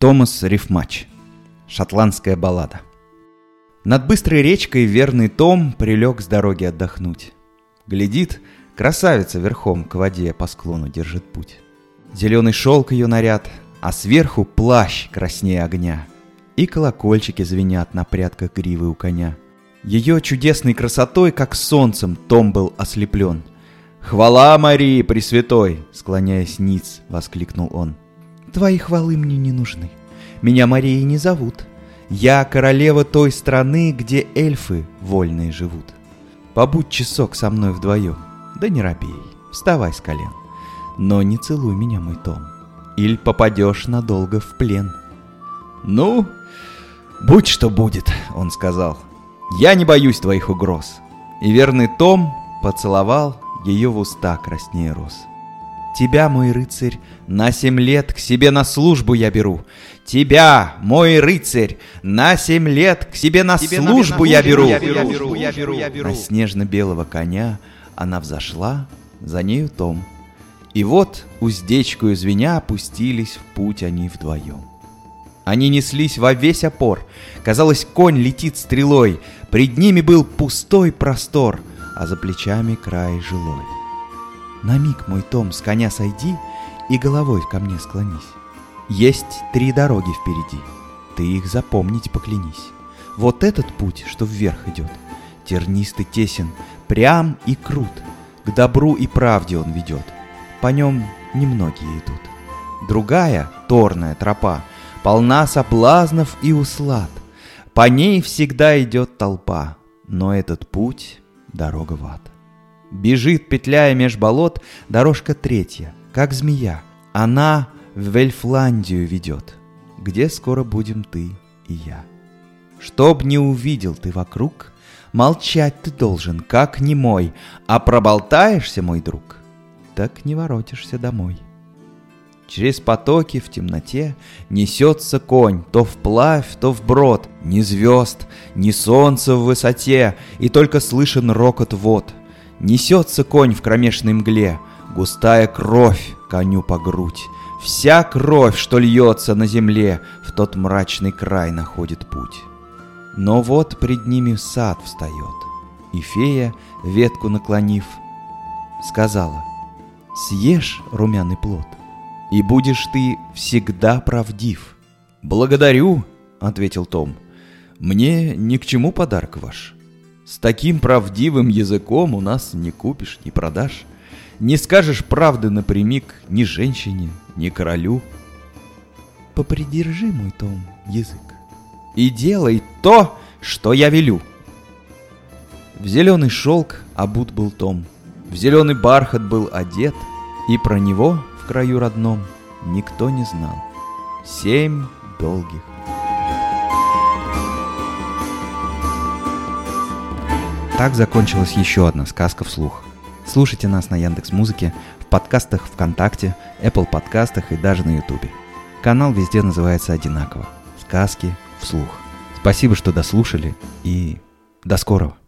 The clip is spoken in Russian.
Томас Рифмач. Шотландская баллада. Над быстрой речкой верный Том прилег с дороги отдохнуть. Глядит, красавица верхом к воде по склону держит путь. Зеленый шелк ее наряд, а сверху плащ краснее огня. И колокольчики звенят на прядках гривы у коня. Ее чудесной красотой, как солнцем, Том был ослеплен. «Хвала Марии Пресвятой!» — склоняясь ниц, воскликнул он. «Твои хвалы мне не нужны. Меня Марией не зовут. Я королева той страны, где эльфы вольные живут. Побудь часок со мной вдвоем, да не робей, вставай с колен. Но не целуй меня, мой Том, или попадешь надолго в плен». «Ну, будь что будет», — он сказал. «Я не боюсь твоих угроз». И верный Том поцеловал ее в уста краснее роз. Тебя, мой рыцарь, на семь лет к себе на службу я беру. Тебя, мой рыцарь, на семь лет к себе на себе службу я беру. На снежно-белого коня она взошла, за нею Том. И вот уздечку звеня опустились в путь они вдвоем. Они неслись во весь опор. Казалось, конь летит стрелой. Пред ними был пустой простор — а за плечами край жилой. На миг, мой Том, с коня сойди и головой ко мне склонись. Есть три дороги впереди, ты их запомнить поклянись. Вот этот путь, что вверх идет, тернистый тесен, прям и крут, к добру и правде он ведет. По нем немногие идут. Другая, торная тропа, полна соблазнов и услад. По ней всегда идет толпа, но этот путь дорога в ад. Бежит, петляя меж болот, дорожка третья, как змея. Она в Вельфландию ведет, где скоро будем ты и я. Чтоб не увидел ты вокруг, молчать ты должен, как немой, а проболтаешься, мой друг, так не воротишься домой. Через потоки в темноте несется конь, то вплавь, то вброд, ни звезд, ни солнца в высоте, и только слышен рокот вод. Несется конь в кромешной мгле, густая кровь коню по грудь. Вся кровь, что льется на земле, в тот мрачный край находит путь. Но вот пред ними сад встает, и фея, ветку наклонив, сказала, «Съешь румяный плод, и будешь ты всегда правдив». «Благодарю», — ответил Том. «Мне ни к чему подарок ваш. С таким правдивым языком у нас не купишь, не продашь. Не скажешь правды напрямик ни женщине, ни королю». «Попридержи, мой Том, язык, и делай то, что я велю». В зеленый шелк обут был Том, в зеленый бархат был одет, и про него краю родном никто не знал. Семь долгих Так закончилась еще одна сказка вслух. Слушайте нас на Яндекс Музыке, в подкастах ВКонтакте, Apple подкастах и даже на Ютубе. Канал везде называется одинаково. Сказки вслух. Спасибо, что дослушали и до скорого.